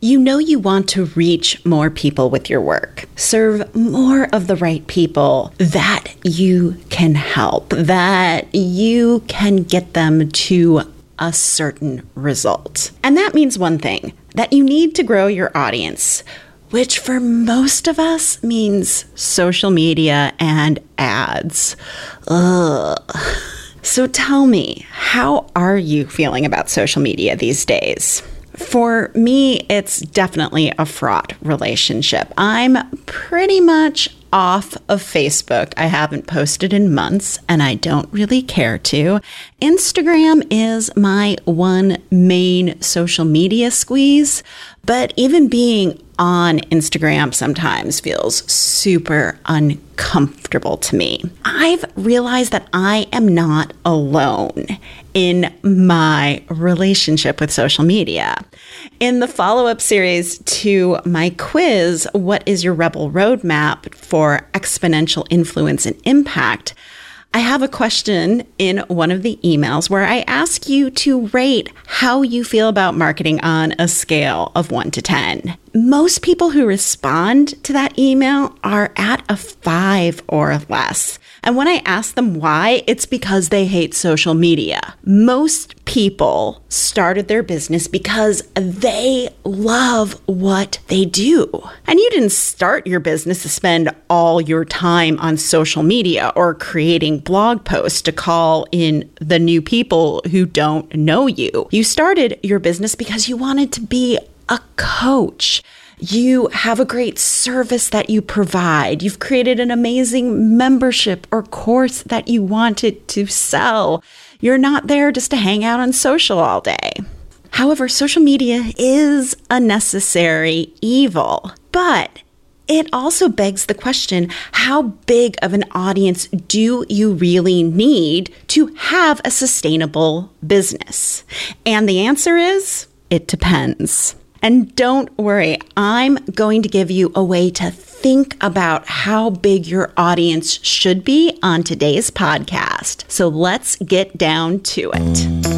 You know you want to reach more people with your work, serve more of the right people that you can help, that you can get them to a certain result. And that means one thing that you need to grow your audience, which for most of us means social media and ads. Ugh. So tell me, how are you feeling about social media these days? For me, it's definitely a fraught relationship. I'm pretty much off of Facebook. I haven't posted in months and I don't really care to. Instagram is my one main social media squeeze, but even being on Instagram sometimes feels super uncomfortable to me. I've realized that I am not alone in my relationship with social media. In the follow up series to my quiz, What is your Rebel Roadmap for Exponential Influence and Impact? I have a question in one of the emails where I ask you to rate how you feel about marketing on a scale of 1 to 10. Most people who respond to that email are at a 5 or less. And when I ask them why, it's because they hate social media. Most people started their business because they love what they do. And you didn't start your business to spend all your time on social media or creating blog posts to call in the new people who don't know you. You started your business because you wanted to be a coach you have a great service that you provide. You've created an amazing membership or course that you wanted to sell. You're not there just to hang out on social all day. However, social media is a necessary evil, but it also begs the question how big of an audience do you really need to have a sustainable business? And the answer is it depends. And don't worry, I'm going to give you a way to think about how big your audience should be on today's podcast. So let's get down to it.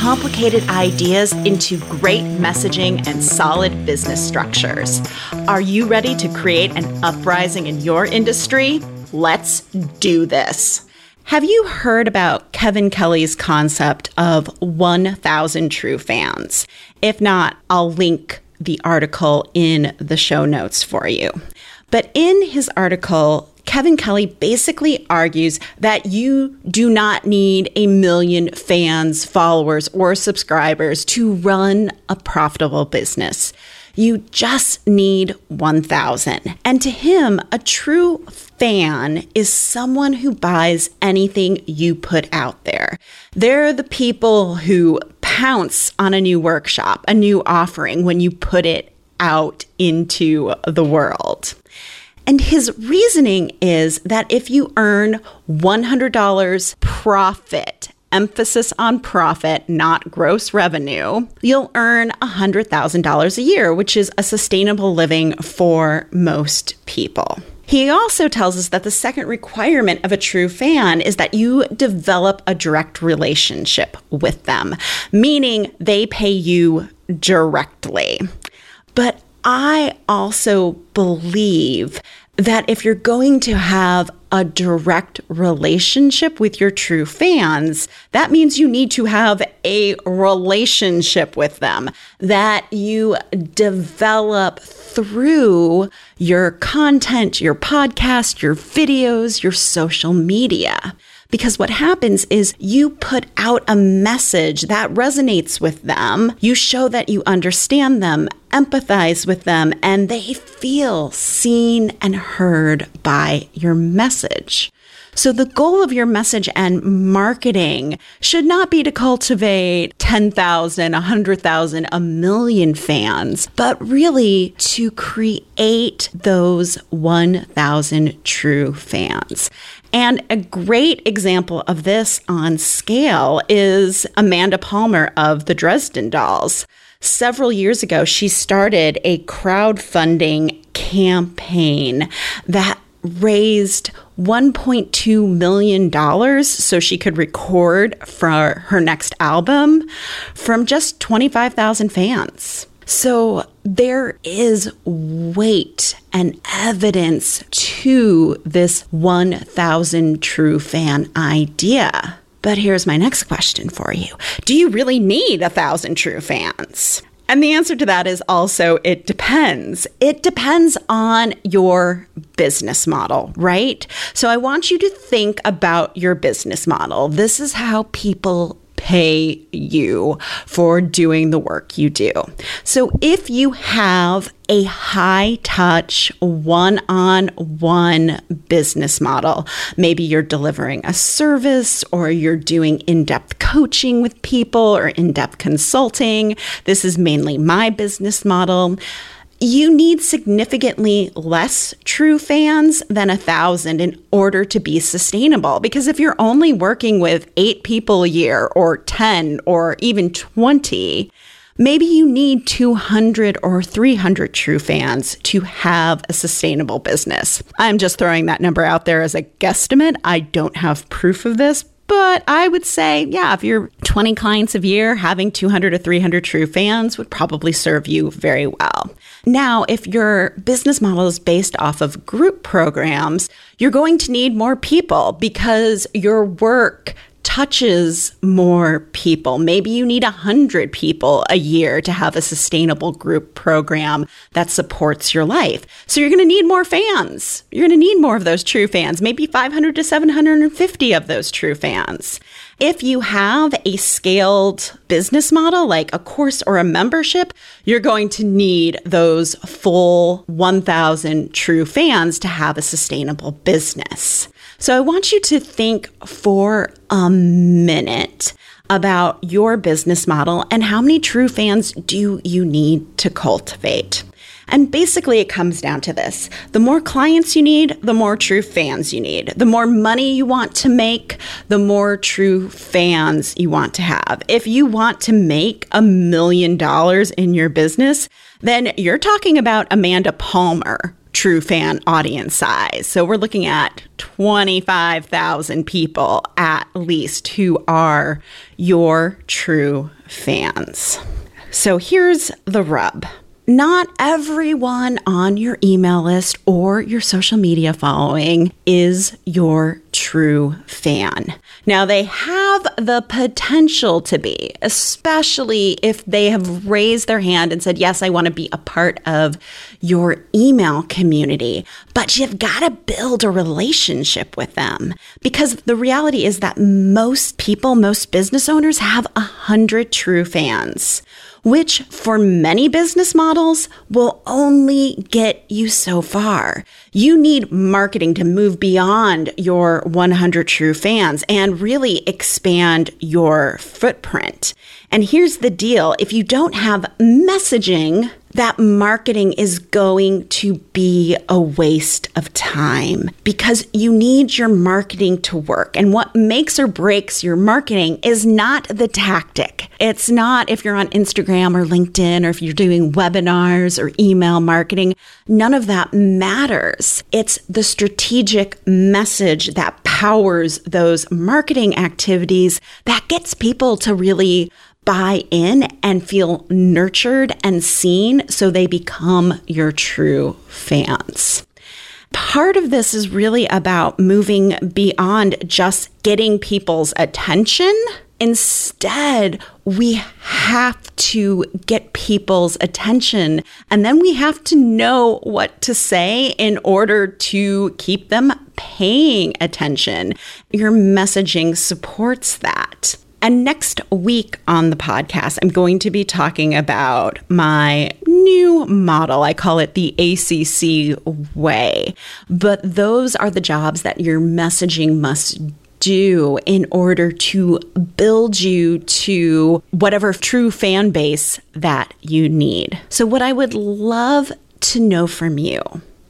complicated ideas into great messaging and solid business structures. Are you ready to create an uprising in your industry? Let's do this. Have you heard about Kevin Kelly's concept of 1,000 true fans? If not, I'll link the article in the show notes for you. But in his article, Kevin Kelly basically argues that you do not need a million fans, followers, or subscribers to run a profitable business. You just need 1,000. And to him, a true fan is someone who buys anything you put out there. They're the people who pounce on a new workshop, a new offering when you put it out into the world. And his reasoning is that if you earn $100 profit, emphasis on profit, not gross revenue, you'll earn $100,000 a year, which is a sustainable living for most people. He also tells us that the second requirement of a true fan is that you develop a direct relationship with them, meaning they pay you directly. But I also believe that if you're going to have a direct relationship with your true fans, that means you need to have a relationship with them that you develop through your content, your podcast, your videos, your social media. Because what happens is you put out a message that resonates with them. You show that you understand them, empathize with them, and they feel seen and heard by your message. So the goal of your message and marketing should not be to cultivate 10,000, 100,000, a million fans, but really to create those 1,000 true fans. And a great example of this on scale is Amanda Palmer of the Dresden Dolls. Several years ago, she started a crowdfunding campaign that raised $1.2 million so she could record for her next album from just 25,000 fans. So there is weight and evidence to this 1,000 true fan idea. But here's my next question for you Do you really need a thousand true fans? And the answer to that is also it depends. It depends on your business model, right? So I want you to think about your business model. This is how people pay you for doing the work you do. So if you have a high touch, one on one business model, maybe you're delivering a service or you're doing in depth coaching with people or in depth consulting. This is mainly my business model you need significantly less true fans than a thousand in order to be sustainable. Because if you're only working with eight people a year, or 10, or even 20, maybe you need 200 or 300 true fans to have a sustainable business. I'm just throwing that number out there as a guesstimate. I don't have proof of this, but I would say, yeah, if you're 20 clients a year, having 200 or 300 true fans would probably serve you very well. Now, if your business model is based off of group programs, you're going to need more people because your work touches more people. Maybe you need 100 people a year to have a sustainable group program that supports your life. So you're going to need more fans. You're going to need more of those true fans, maybe 500 to 750 of those true fans. If you have a scaled business model like a course or a membership, you're going to need those full 1,000 true fans to have a sustainable business. So I want you to think for a minute about your business model and how many true fans do you need to cultivate. And basically, it comes down to this the more clients you need, the more true fans you need. The more money you want to make, the more true fans you want to have. If you want to make a million dollars in your business, then you're talking about Amanda Palmer true fan audience size. So we're looking at 25,000 people at least who are your true fans. So here's the rub not everyone on your email list or your social media following is your true fan. Now, they have the potential to be, especially if they have raised their hand and said, Yes, I want to be a part of your email community. But you've got to build a relationship with them because the reality is that most people, most business owners have a hundred true fans which for many business models will only get you so far. You need marketing to move beyond your 100 true fans and really expand your footprint. And here's the deal if you don't have messaging, that marketing is going to be a waste of time because you need your marketing to work. And what makes or breaks your marketing is not the tactic. It's not if you're on Instagram or LinkedIn or if you're doing webinars or email marketing. None of that matters. It's the strategic message that powers those marketing activities that gets people to really buy in and feel nurtured and seen so they become your true fans. Part of this is really about moving beyond just getting people's attention. Instead, we have to get people's attention and then we have to know what to say in order to keep them paying attention. Your messaging supports that. And next week on the podcast, I'm going to be talking about my new model. I call it the ACC way. But those are the jobs that your messaging must do in order to build you to whatever true fan base that you need. So, what I would love to know from you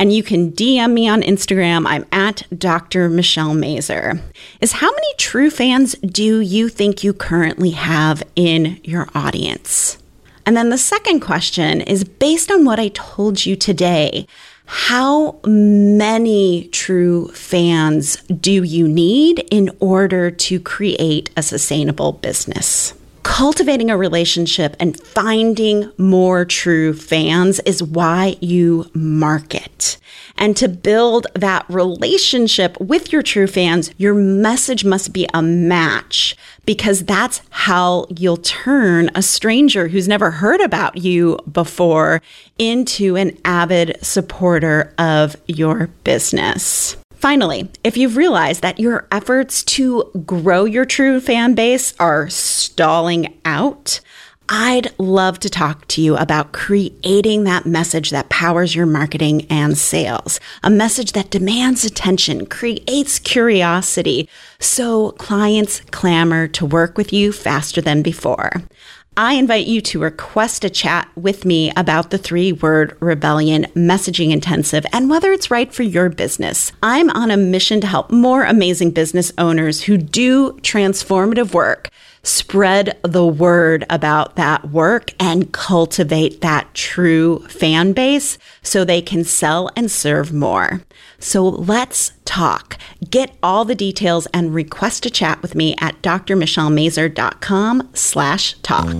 and you can DM me on Instagram. I'm at Dr. Michelle Mazur. Is how many true fans do you think you currently have in your audience? And then the second question is based on what I told you today. How many true fans do you need in order to create a sustainable business? Cultivating a relationship and finding more true fans is why you market. And to build that relationship with your true fans, your message must be a match because that's how you'll turn a stranger who's never heard about you before into an avid supporter of your business. Finally, if you've realized that your efforts to grow your true fan base are stalling out, I'd love to talk to you about creating that message that powers your marketing and sales. A message that demands attention, creates curiosity, so clients clamor to work with you faster than before. I invite you to request a chat with me about the three word rebellion messaging intensive and whether it's right for your business. I'm on a mission to help more amazing business owners who do transformative work spread the word about that work and cultivate that true fan base so they can sell and serve more. So let's talk. Get all the details and request a chat with me at drmichellemazur.com slash talk.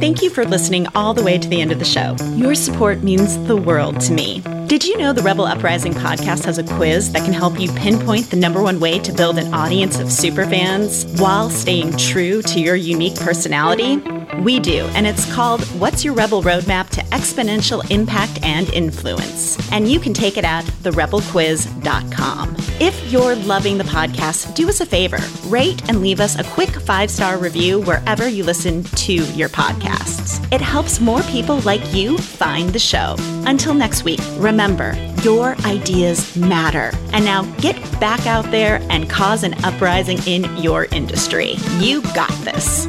Thank you for listening all the way to the end of the show. Your support means the world to me. Did you know the Rebel Uprising podcast has a quiz that can help you pinpoint the number one way to build an audience of superfans while staying true to your unique personality? We do, and it's called What's Your Rebel Roadmap to Exponential Impact and Influence? And you can take it at therebelquiz.com. If you're loving the podcast, do us a favor rate and leave us a quick five star review wherever you listen to your podcasts. It helps more people like you find the show. Until next week, remember your ideas matter. And now get back out there and cause an uprising in your industry. You got this.